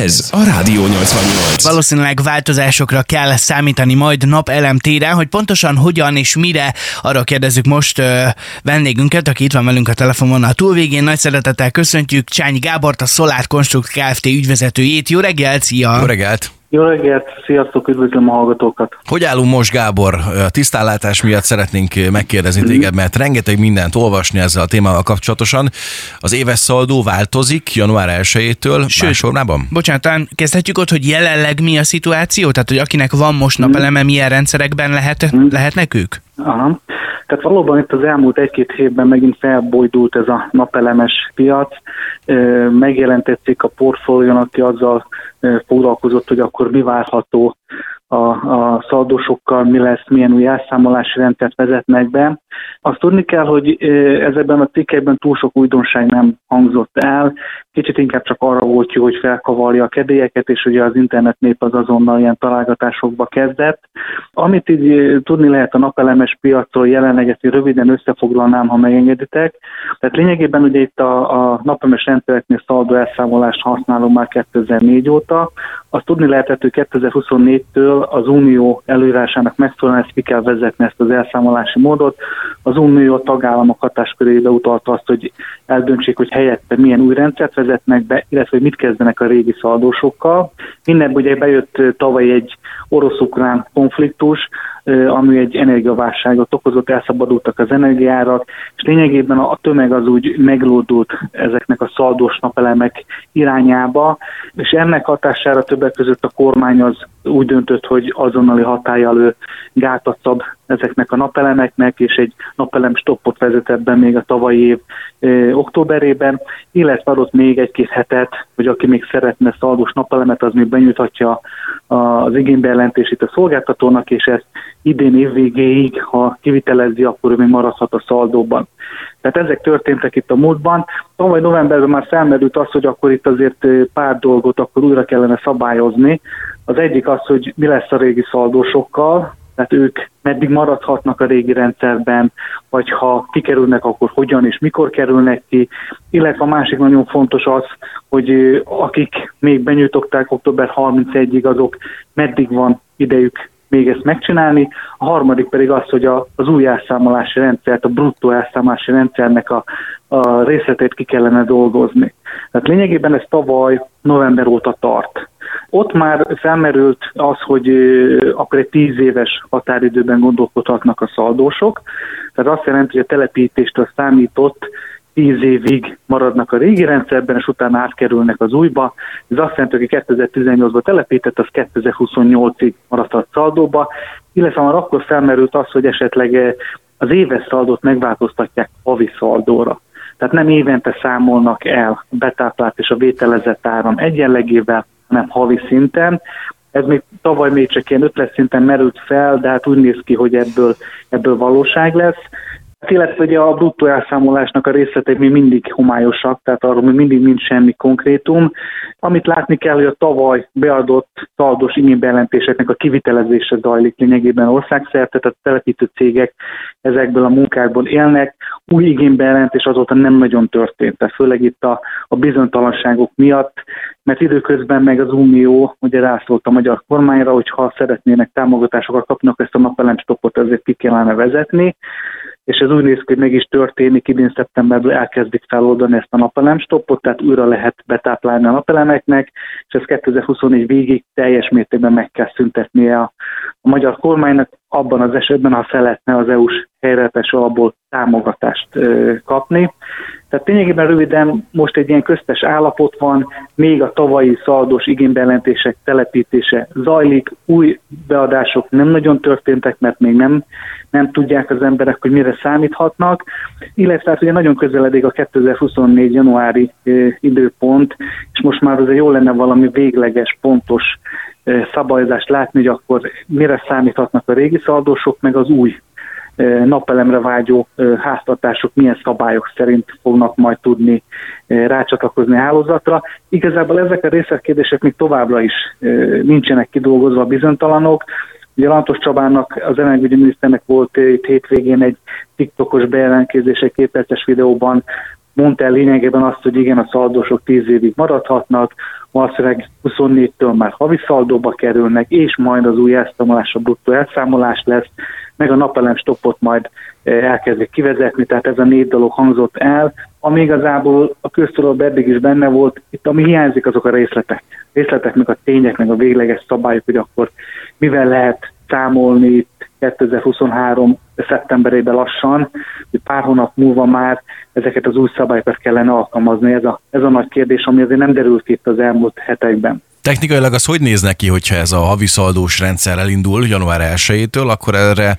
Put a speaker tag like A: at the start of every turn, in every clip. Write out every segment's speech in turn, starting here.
A: Ez a Rádió 88.
B: Valószínűleg változásokra kell számítani majd napelem téren, hogy pontosan hogyan és mire, arra kérdezzük most ö, vendégünket, aki itt van velünk a telefonon a túlvégén. Nagy szeretettel köszöntjük Csányi Gábort, a Solar Construct Kft. ügyvezetőjét. Jó reggelt, szia!
C: Jó reggelt!
D: Jó reggelt, sziasztok, üdvözlöm a hallgatókat.
C: Hogy állunk most, Gábor? A tisztállátás miatt szeretnénk megkérdezni
D: Mhm.
C: téged, mert rengeteg mindent olvasni ezzel a témával kapcsolatosan. Az éves szaldó változik január 1-től
B: Sőt.
C: más formában?
B: Bocsánat, kezdhetjük ott, hogy jelenleg mi a szituáció? Tehát, hogy akinek van most napeleme, milyen rendszerekben lehet, lehetnek ők?
D: Aha. Tehát valóban itt az elmúlt egy-két hétben megint felbojdult ez a napelemes piac. Ö, Megjelent egy cikk a portfólión, aki azzal foglalkozott, hogy akkor mi várható a, a szaldósokkal, mi lesz, milyen új elszámolási rendszert vezetnek be. Azt tudni kell, hogy ezekben a cikkekben túl sok újdonság nem hangzott el, kicsit inkább csak arra volt jó, hogy felkavarja a kedélyeket, és ugye az internet nép az azonnal ilyen találgatásokba kezdett. Amit így ö, tudni lehet a napelemes piacról jelenleg, ezt így röviden összefoglalnám, ha megengeditek. Tehát lényegében ugye itt a, a napelemes rendszereknél szaldó elszámolást használom már 2004 óta. Azt tudni lehetett, hogy 2024-től az Unió előírásának megfelelően ezt ki kell vezetni ezt az elszámolási módot. Az Unió a tagállamok hatáskörébe utalta azt, hogy eldöntsék, hogy helyette milyen új rendszert vezetnek be, illetve hogy mit kezdenek a régi szaldósokkal. Minden ugye bejött tavaly egy orosz-ukrán konfliktus, ami egy energiaválságot okozott, elszabadultak az energiárak, és lényegében a tömeg az úgy meglódult ezeknek a szaldós napelemek irányába, és ennek hatására többek között a kormány az úgy döntött, hogy azonnali hatállyal ő gátat szab ezeknek a napelemeknek, és egy napelem stoppot vezetett be még a tavalyi év ö, októberében, illetve adott még egy-két hetet, hogy aki még szeretne szaldós napelemet, az még benyújthatja az igénybejelentését a szolgáltatónak, és ezt idén év végéig, ha kivitelezi, akkor ő még maradhat a szaldóban. Tehát ezek történtek itt a múltban. Tavaly novemberben már felmerült az, hogy akkor itt azért pár dolgot akkor újra kellene szabályozni. Az egyik az, hogy mi lesz a régi szaldósokkal, tehát ők meddig maradhatnak a régi rendszerben, vagy ha kikerülnek, akkor hogyan és mikor kerülnek ki. Illetve a másik nagyon fontos az, hogy akik még benyújtották október 31-ig, azok meddig van idejük még ezt megcsinálni. A harmadik pedig az, hogy a, az új elszámolási rendszert, a bruttó elszámolási rendszernek a, a részletét ki kellene dolgozni. Tehát lényegében ez tavaly november óta tart. Ott már felmerült az, hogy akkor egy tíz éves határidőben gondolkodhatnak a szaldósok. Tehát azt jelenti, hogy a telepítéstől számított tíz évig maradnak a régi rendszerben, és utána átkerülnek az újba. Ez azt jelenti, hogy 2018-ban telepített, az 2028-ig maradhat szaldóba, illetve már akkor felmerült az, hogy esetleg eh, az éves szaldót megváltoztatják havi szaldóra. Tehát nem évente számolnak el a betáplált és a vételezett áram egyenlegével, hanem havi szinten. Ez még tavaly még csak ilyen ötlet szinten merült fel, de hát úgy néz ki, hogy ebből, ebből valóság lesz. Illetve ugye a bruttó elszámolásnak a részletei még mindig homályosak, tehát arról még mindig nincs semmi konkrétum. Amit látni kell, hogy a tavaly beadott szaldós igénybejelentéseknek a kivitelezése zajlik lényegében országszerte, tehát a telepítő cégek ezekből a munkákból élnek. Új igénybejelentés azóta nem nagyon történt, tehát főleg itt a, a bizonytalanságok miatt, mert időközben meg az Unió ugye rászólt a magyar kormányra, hogy ha szeretnének támogatásokat kapnak, ezt a napelemstopot ezért ki kellene vezetni és ez úgy néz ki, hogy meg is történik, idén szeptemberben elkezdik feloldani ezt a napelemstoppot, tehát újra lehet betáplálni a napelemeknek, és ez 2024 végig teljes mértékben meg kell szüntetnie a, a magyar kormánynak, abban az esetben, ha szeretne az EU-s helyreállítás alapból támogatást kapni. Tehát lényegében röviden most egy ilyen köztes állapot van, még a tavalyi szaldós igénybejelentések telepítése zajlik, új beadások nem nagyon történtek, mert még nem, nem tudják az emberek, hogy mire számíthatnak, illetve hát ugye nagyon közeledik a 2024 januári időpont, és most már azért jó lenne valami végleges, pontos ö, szabályozást látni, hogy akkor mire számíthatnak a régi szaldósok, meg az új napelemre vágyó háztartások milyen szabályok szerint fognak majd tudni rácsatlakozni a hálózatra. Igazából ezek a részletkérdések még továbbra is nincsenek kidolgozva bizonytalanok. Ugye Lantos Csabának, az energiügyi miniszternek volt itt hétvégén egy TikTokos bejelentkezés egy kétperces videóban, mondta el lényegében azt, hogy igen, a szaldósok 10 évig maradhatnak, valószínűleg 24-től már havi szaldóba kerülnek, és majd az új elszámolás, a bruttó elszámolás lesz, meg a napelem stoppot majd eh, elkezdik kivezetni, tehát ez a négy dolog hangzott el, ami igazából a köztudatban eddig is benne volt, itt ami hiányzik azok a részletek. Részletek, meg a tények, meg a végleges szabályok, hogy akkor mivel lehet számolni 2023. szeptemberében lassan, hogy pár hónap múlva már ezeket az új szabályokat kellene alkalmazni. Ez a, ez a nagy kérdés, ami azért nem derült ki itt az elmúlt hetekben.
C: Technikailag az hogy néz neki, hogyha ez a haviszaldós rendszer elindul január 1-től, akkor erre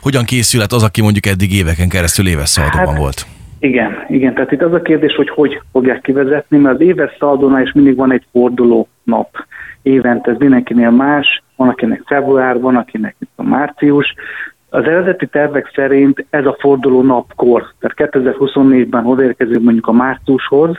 C: hogyan készülhet az, aki mondjuk eddig éveken keresztül éves szaldóban hát, volt?
D: Igen, igen, tehát itt az a kérdés, hogy hogy fogják kivezetni, mert az éves szaldónál is mindig van egy forduló nap. Évente ez mindenkinél más, van akinek február, van akinek itt a március. Az eredeti tervek szerint ez a forduló napkor, tehát 2024-ben hozzáérkezünk mondjuk a márciushoz,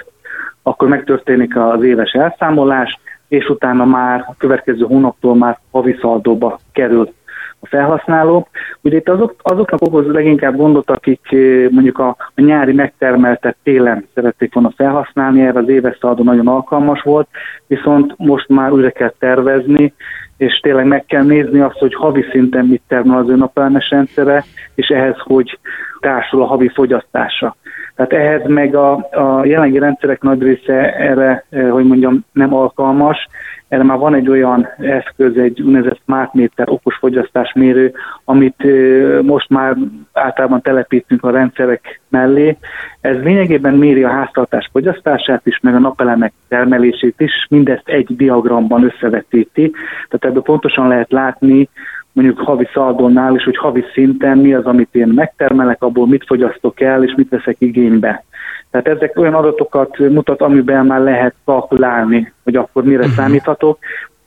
D: akkor megtörténik az éves elszámolás, és utána már a következő hónaptól már havi szaldóba kerül a felhasználó. Ugye itt azok, azoknak okoz leginkább gondot, akik eh, mondjuk a, a nyári megtermeltet télen szerették volna felhasználni, erre az éves szaldó nagyon alkalmas volt, viszont most már újra kell tervezni, és tényleg meg kell nézni azt, hogy havi szinten mit termel az önapelmes rendszere, és ehhez hogy társul a havi fogyasztása. Tehát ehhez meg a, a jelenlegi rendszerek nagy része erre, eh, hogy mondjam, nem alkalmas. Erre már van egy olyan eszköz, egy úgynevezett smart meter, okos fogyasztásmérő, amit eh, most már általában telepítünk a rendszerek mellé. Ez lényegében méri a háztartás fogyasztását is, meg a napelemek termelését is, mindezt egy diagramban összevetíti. Tehát ebből pontosan lehet látni, mondjuk havi szaldonnál is, hogy havi szinten mi az, amit én megtermelek, abból mit fogyasztok el, és mit veszek igénybe. Tehát ezek olyan adatokat mutat, amiben már lehet kalkulálni, hogy akkor mire uh-huh. számíthatok.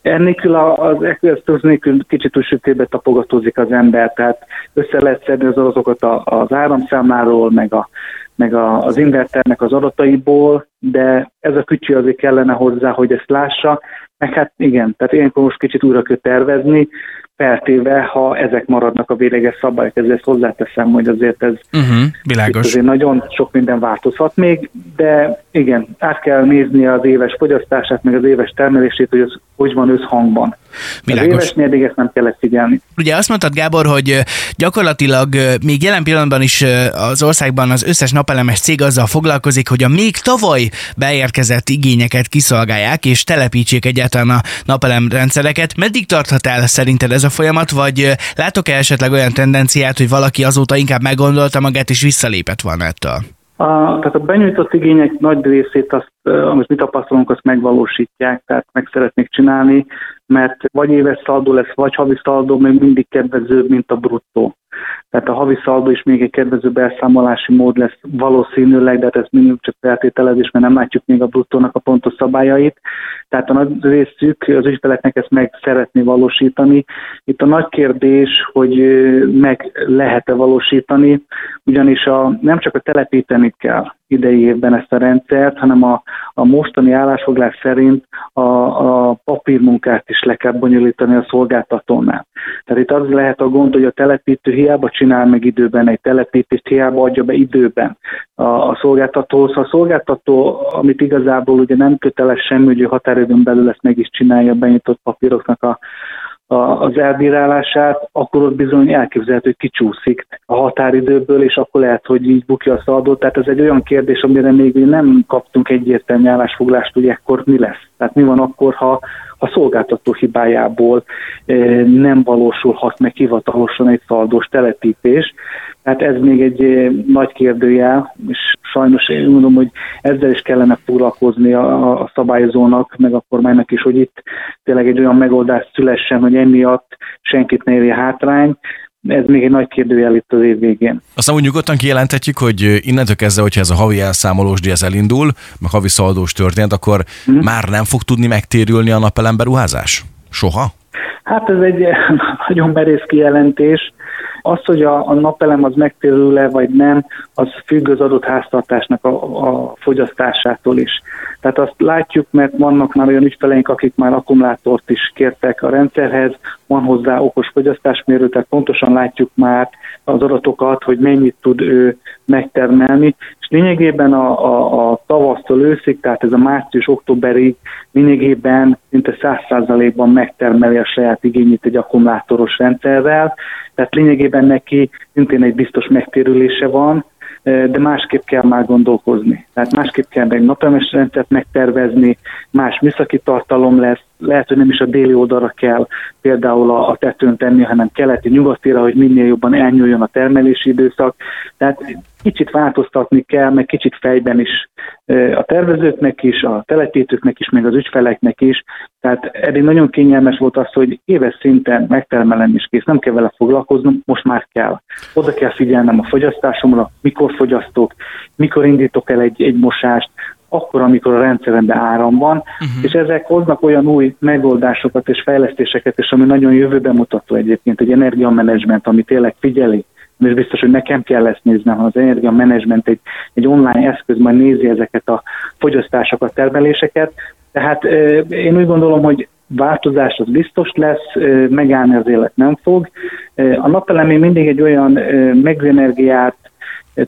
D: Ennélkül az eszköz nélkül kicsit úgy sütébe tapogatózik az ember, tehát össze lehet szedni az adatokat az áramszámláról, meg, a, meg a, az inverternek az adataiból, de ez a kütyű azért kellene hozzá, hogy ezt lássa, meg hát igen, tehát ilyenkor most kicsit újra kell tervezni, feltéve, ha ezek maradnak a véleges szabályok, ezért hozzáteszem, hogy azért ez uh-huh,
B: világos.
D: azért nagyon sok minden változhat még, de igen, át kell nézni az éves fogyasztását, meg az éves termelését, hogy az hogy van összhangban. Világos. Az évesnél még ezt nem kellett figyelni.
B: Ugye azt mondtad, Gábor, hogy gyakorlatilag még jelen pillanatban is az országban az összes napelemes cég azzal foglalkozik, hogy a még tavaly beérkezett igényeket kiszolgálják, és telepítsék egyáltalán a napelem rendszereket. Meddig tarthat el szerinted ez a folyamat, vagy látok-e esetleg olyan tendenciát, hogy valaki azóta inkább meggondolta magát, és visszalépett van ettől?
D: A, tehát a benyújtott igények nagy részét, azt, amit mi tapasztalunk, azt megvalósítják, tehát meg szeretnék csinálni, mert vagy éves szaldó lesz, vagy havi szaldó, még mindig kedvezőbb, mint a bruttó. Tehát a havi szaldó is még egy kedvező elszámolási mód lesz valószínűleg, de hát ez mindig csak feltételezés, mert nem látjuk még a bruttónak a pontos szabályait. Tehát a nagy részük az ügyfeleknek ezt meg szeretné valósítani. Itt a nagy kérdés, hogy meg lehet-e valósítani, ugyanis a, nem csak a telepíteni kell idei évben ezt a rendszert, hanem a, a mostani állásfoglás szerint a, a papírmunkát is le kell bonyolítani a szolgáltatónál. Tehát itt az lehet a gond, hogy a telepítő hiába csinál meg időben egy telepítést, hiába adja be időben a, a szolgáltatóhoz. Ha a szolgáltató, amit igazából ugye nem köteles semmi, hogy a határidőn belül ezt meg is csinálja a benyitott papíroknak a, az elbírálását, akkor ott bizony elképzelhető, hogy kicsúszik a határidőből, és akkor lehet, hogy így bukja a szaldót. Tehát ez egy olyan kérdés, amire még nem kaptunk egyértelmű állásfoglást, hogy ekkor mi lesz. Tehát mi van akkor, ha a szolgáltató hibájából eh, nem valósulhat meg hivatalosan egy szaldós telepítés. Tehát ez még egy eh, nagy kérdőjel, és sajnos én mondom, hogy ezzel is kellene foglalkozni a, a szabályozónak, meg a kormánynak is, hogy itt tényleg egy olyan megoldás szülessen, hogy emiatt senkit ne érje hátrány, ez még egy nagy kérdőjel itt az év végén.
C: Aztán úgy nyugodtan kijelenthetjük, hogy innentől kezdve, hogyha ez a havi elszámolós díj elindul, meg havi szaldós történt, akkor hmm. már nem fog tudni megtérülni a napelem beruházás? Soha?
D: Hát ez egy nagyon merész kijelentés. Az, hogy a, a napelem az megtérül-e vagy nem, az függ az adott háztartásnak a, a fogyasztásától is. Tehát azt látjuk, mert vannak már olyan ügyfeleink, akik már akkumulátort is kértek a rendszerhez, van hozzá okos fogyasztásmérő, tehát pontosan látjuk már az adatokat, hogy mennyit tud ő megtermelni, és lényegében a, a, a tavasztól őszig, tehát ez a március-októberig lényegében szinte 100%-ban megtermeli a saját igényét egy akkumulátoros rendszerrel, tehát lényegében neki szintén egy biztos megtérülése van, de másképp kell már gondolkozni. Tehát másképp kell meg napelemes rendszert megtervezni, más műszaki tartalom lesz, lehet, hogy nem is a déli oldalra kell például a, a tetőn tenni, hanem keleti nyugatira, hogy minél jobban elnyúljon a termelési időszak. Tehát kicsit változtatni kell, meg kicsit fejben is a tervezőknek is, a telepítőknek is, meg az ügyfeleknek is. Tehát eddig nagyon kényelmes volt az, hogy éves szinten megtermelem is kész, nem kell vele foglalkoznom, most már kell. Oda kell figyelnem a fogyasztásomra, mikor fogyasztok, mikor indítok el egy, egy mosást, akkor, amikor a rendszeremben áram van, uh-huh. és ezek hoznak olyan új megoldásokat és fejlesztéseket, és ami nagyon jövőben mutató egyébként, egy energiamenedzsment, ami tényleg figyeli, és biztos, hogy nekem kell ezt néznem, ha az energiamenedzsment egy, egy online eszköz majd nézi ezeket a fogyasztásokat, termeléseket. Tehát én úgy gondolom, hogy változás az biztos lesz, megállni az élet nem fog. A napelem mindig egy olyan megőenergiát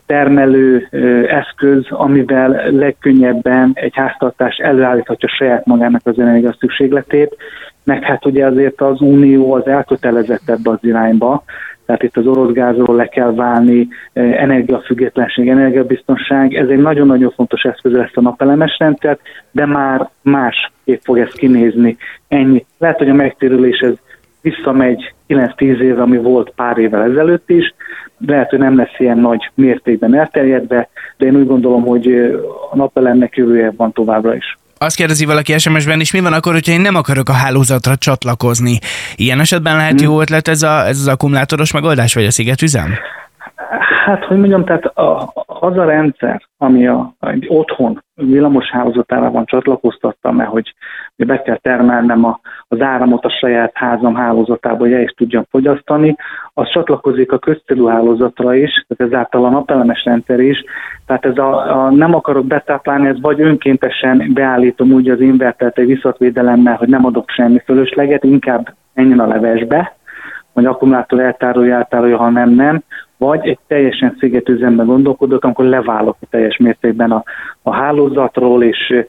D: termelő eszköz, amivel legkönnyebben egy háztartás előállíthatja saját magának az energia szükségletét, meg hát ugye azért az Unió az elkötelezett ebbe az irányba, tehát itt az orosz gázról le kell válni, energiafüggetlenség, energiabiztonság, ez egy nagyon-nagyon fontos eszköz lesz a napelemes rendszert, de már másképp fog ez kinézni. Ennyi. Lehet, hogy a megtérülés ez visszamegy 9-10 éve, ami volt pár évvel ezelőtt is, lehet, hogy nem lesz ilyen nagy mértékben elterjedve, de én úgy gondolom, hogy a napelemnek jövője van továbbra is.
B: Azt kérdezi valaki SMS-ben is, mi van akkor, hogyha én nem akarok a hálózatra csatlakozni? Ilyen esetben lehet hmm. jó ötlet ez, a, ez az akkumulátoros megoldás, vagy a szigetüzem?
D: Hát, hogy mondjam, tehát a, az a rendszer, ami a, egy otthon villamos hálózatára van csatlakoztatva, mert hogy be kell termelnem a, az áramot a saját házam hálózatába, hogy el is tudjam fogyasztani, az csatlakozik a köztelű hálózatra is, tehát ezáltal a napelemes rendszer is, tehát ez a, a nem akarok betáplálni, ez vagy önkéntesen beállítom úgy az invertert egy visszatvédelemmel, hogy nem adok semmi fölösleget, inkább menjen a levesbe, vagy akkumulátor eltárolja, eltárolja, ha nem, nem, vagy egy teljesen szigetüzemben gondolkodok, amikor leválok teljes mértékben a, a hálózatról, és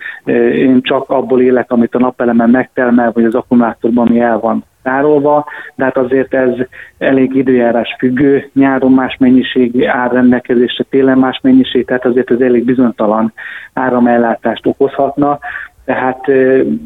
D: én csak abból élek, amit a napelemen megtermel, vagy az akkumulátorban, ami el van tárolva, de hát azért ez elég időjárás függő, nyáron más mennyiség áll rendelkezésre, télen más mennyiség, tehát azért ez elég bizonytalan áramellátást okozhatna, tehát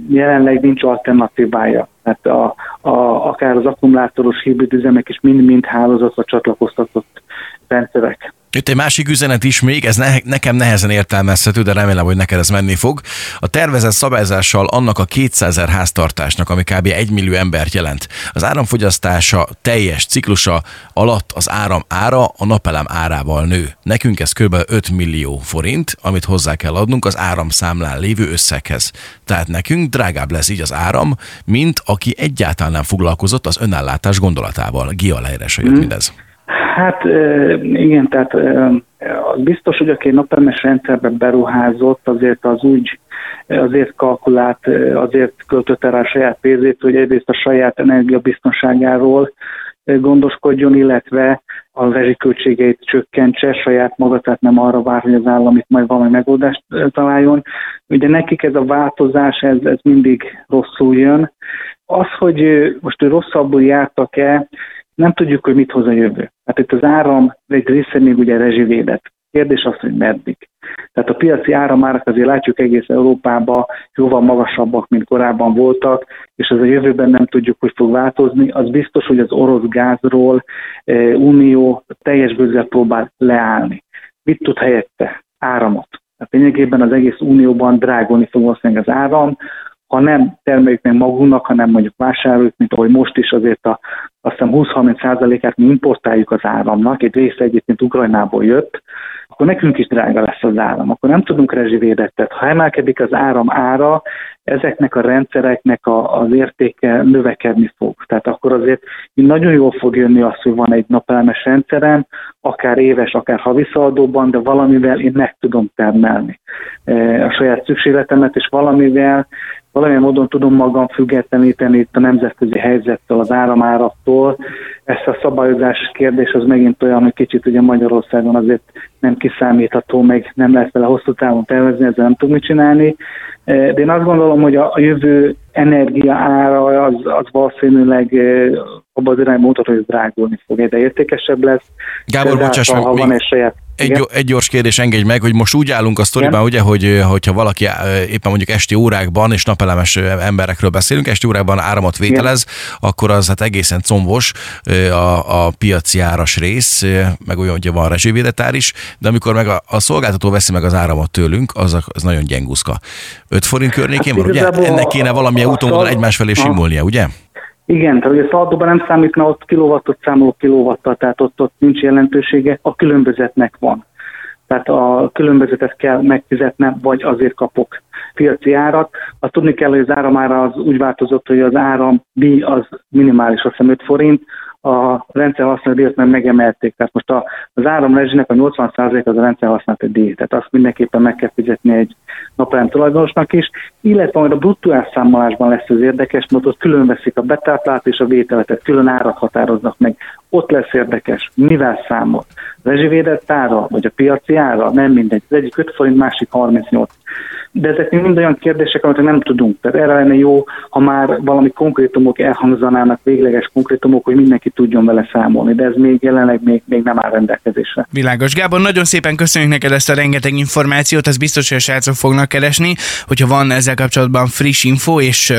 D: jelenleg nincs alternatívája. Tehát a, a, akár az akkumulátoros hibrid üzemek is mind-mind hálózatra csatlakoztatott rendszerek.
C: Itt egy másik üzenet is még, ez ne, nekem nehezen értelmezhető, de remélem, hogy neked ez menni fog. A tervezett szabályzással annak a 200 ezer háztartásnak, ami kb. 1 millió embert jelent, az áramfogyasztása teljes ciklusa alatt az áram ára a napelem árával nő. Nekünk ez kb. 5 millió forint, amit hozzá kell adnunk az áramszámlán lévő összeghez. Tehát nekünk drágább lesz így az áram, mint aki egyáltalán nem foglalkozott az önellátás gondolatával. Gia leírása jött mm. mindez.
D: Hát igen, tehát az biztos, hogy aki napelemes rendszerbe beruházott, azért az úgy azért kalkulált, azért költött el a saját pénzét, hogy egyrészt a saját energiabiztonságáról gondoskodjon, illetve a rezsiköltségeit csökkentse saját maga, tehát nem arra vár, hogy az állam itt majd valami megoldást találjon. Ugye nekik ez a változás, ez, ez mindig rosszul jön. Az, hogy most rosszabbul jártak-e, nem tudjuk, hogy mit hoz a jövő. Hát itt az áram egy része még ugye rezsivédett. Kérdés az, hogy meddig. Tehát a piaci áramárak azért látjuk egész Európában jóval magasabbak, mint korábban voltak, és az a jövőben nem tudjuk, hogy fog változni. Az biztos, hogy az orosz gázról e, Unió teljes bőzzel próbál leállni. Mit tud helyette? Áramot. Tehát lényegében az egész Unióban drágolni fog valószínűleg az áram, ha nem termeljük meg magunknak, hanem mondjuk vásároljuk, mint ahogy most is azért a, azt hiszem 20-30 százalékát mi importáljuk az áramnak, egy része egyébként Ukrajnából jött, akkor nekünk is drága lesz az áram, akkor nem tudunk rezsivédettet. Ha emelkedik az áram ára, ezeknek a rendszereknek a, az értéke növekedni fog. Tehát akkor azért nagyon jól fog jönni az, hogy van egy napelemes rendszerem, akár éves, akár havi szaldóban, de valamivel én meg tudom termelni e, a saját szükségletemet, és valamivel valamilyen módon tudom magam függetleníteni itt a nemzetközi helyzettől, az áramárattól. Ezt a szabályozás kérdés az megint olyan, hogy kicsit ugye Magyarországon azért nem kiszámítható, meg nem lehet vele hosszú távon tervezni, ezzel nem tudunk mit csinálni. De én azt gondolom, hogy a jövő energia ára az, az valószínűleg abban az irányban mutat, hogy drágulni fog, de értékesebb lesz.
C: Gábor, bocsáss meg, ha van egy saját egy, egy gyors kérdés engedj meg, hogy most úgy állunk a sztoriban, ugye, hogy hogyha valaki éppen mondjuk esti órákban, és napelemes emberekről beszélünk, esti órákban áramot vételez, Igen. akkor az hát egészen combos a, a piaci áras rész, meg olyan, hogy van rezsivédetár is, de amikor meg a, a szolgáltató veszi meg az áramot tőlünk, az, az nagyon gyenguszka. 5 forint környékén hát van, ugye? Ennek kéne valamilyen úton egymás felé simulnia, ugye?
D: Igen, tehát ugye szaldóban nem számít, mert ott kilowattot számolok kilowattal, tehát ott, ott nincs jelentősége, a különbözetnek van. Tehát a különbözetet kell megfizetnem, vagy azért kapok piaci árat. A tudni kell, hogy az áramára az úgy változott, hogy az áram díj az minimális, azt hiszem 5 forint, a rendszer használati díjat meg megemelték. Tehát most a, az áramrezsinek a 80% az a rendszer használati díj. Tehát azt mindenképpen meg kell fizetni egy napelem tulajdonosnak is, illetve majd a bruttó elszámolásban lesz az érdekes, mert ott külön veszik a betáplált és a vételetet, külön árat határoznak meg. Ott lesz érdekes, mivel számol. Rezsivédett ára, vagy a piaci ára, nem mindegy. Az egyik 5 forint, másik 38 de ezek mind olyan kérdések, amit nem tudunk. Tehát erre lenne jó, ha már valami konkrétumok elhangzanának, végleges konkrétumok, hogy mindenki tudjon vele számolni, de ez még jelenleg még, még nem áll rendelkezésre.
B: Világos. Gábor, nagyon szépen köszönjük neked ezt a rengeteg információt, ez biztos, hogy a srácok fognak keresni, hogyha van ezzel kapcsolatban friss info, és,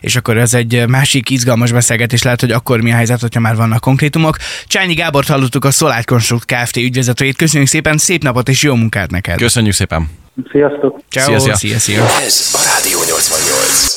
B: és akkor ez egy másik izgalmas beszélgetés lehet, hogy akkor mi a helyzet, hogyha már vannak konkrétumok. Csányi Gábort hallottuk a Solar Construct Kft. ügyvezetőjét. Köszönjük szépen, szép napot és jó munkát neked.
C: Köszönjük szépen.
D: Sziasztok!
B: Ciao, szia, szia. szia.
A: Ez a Rádió 88.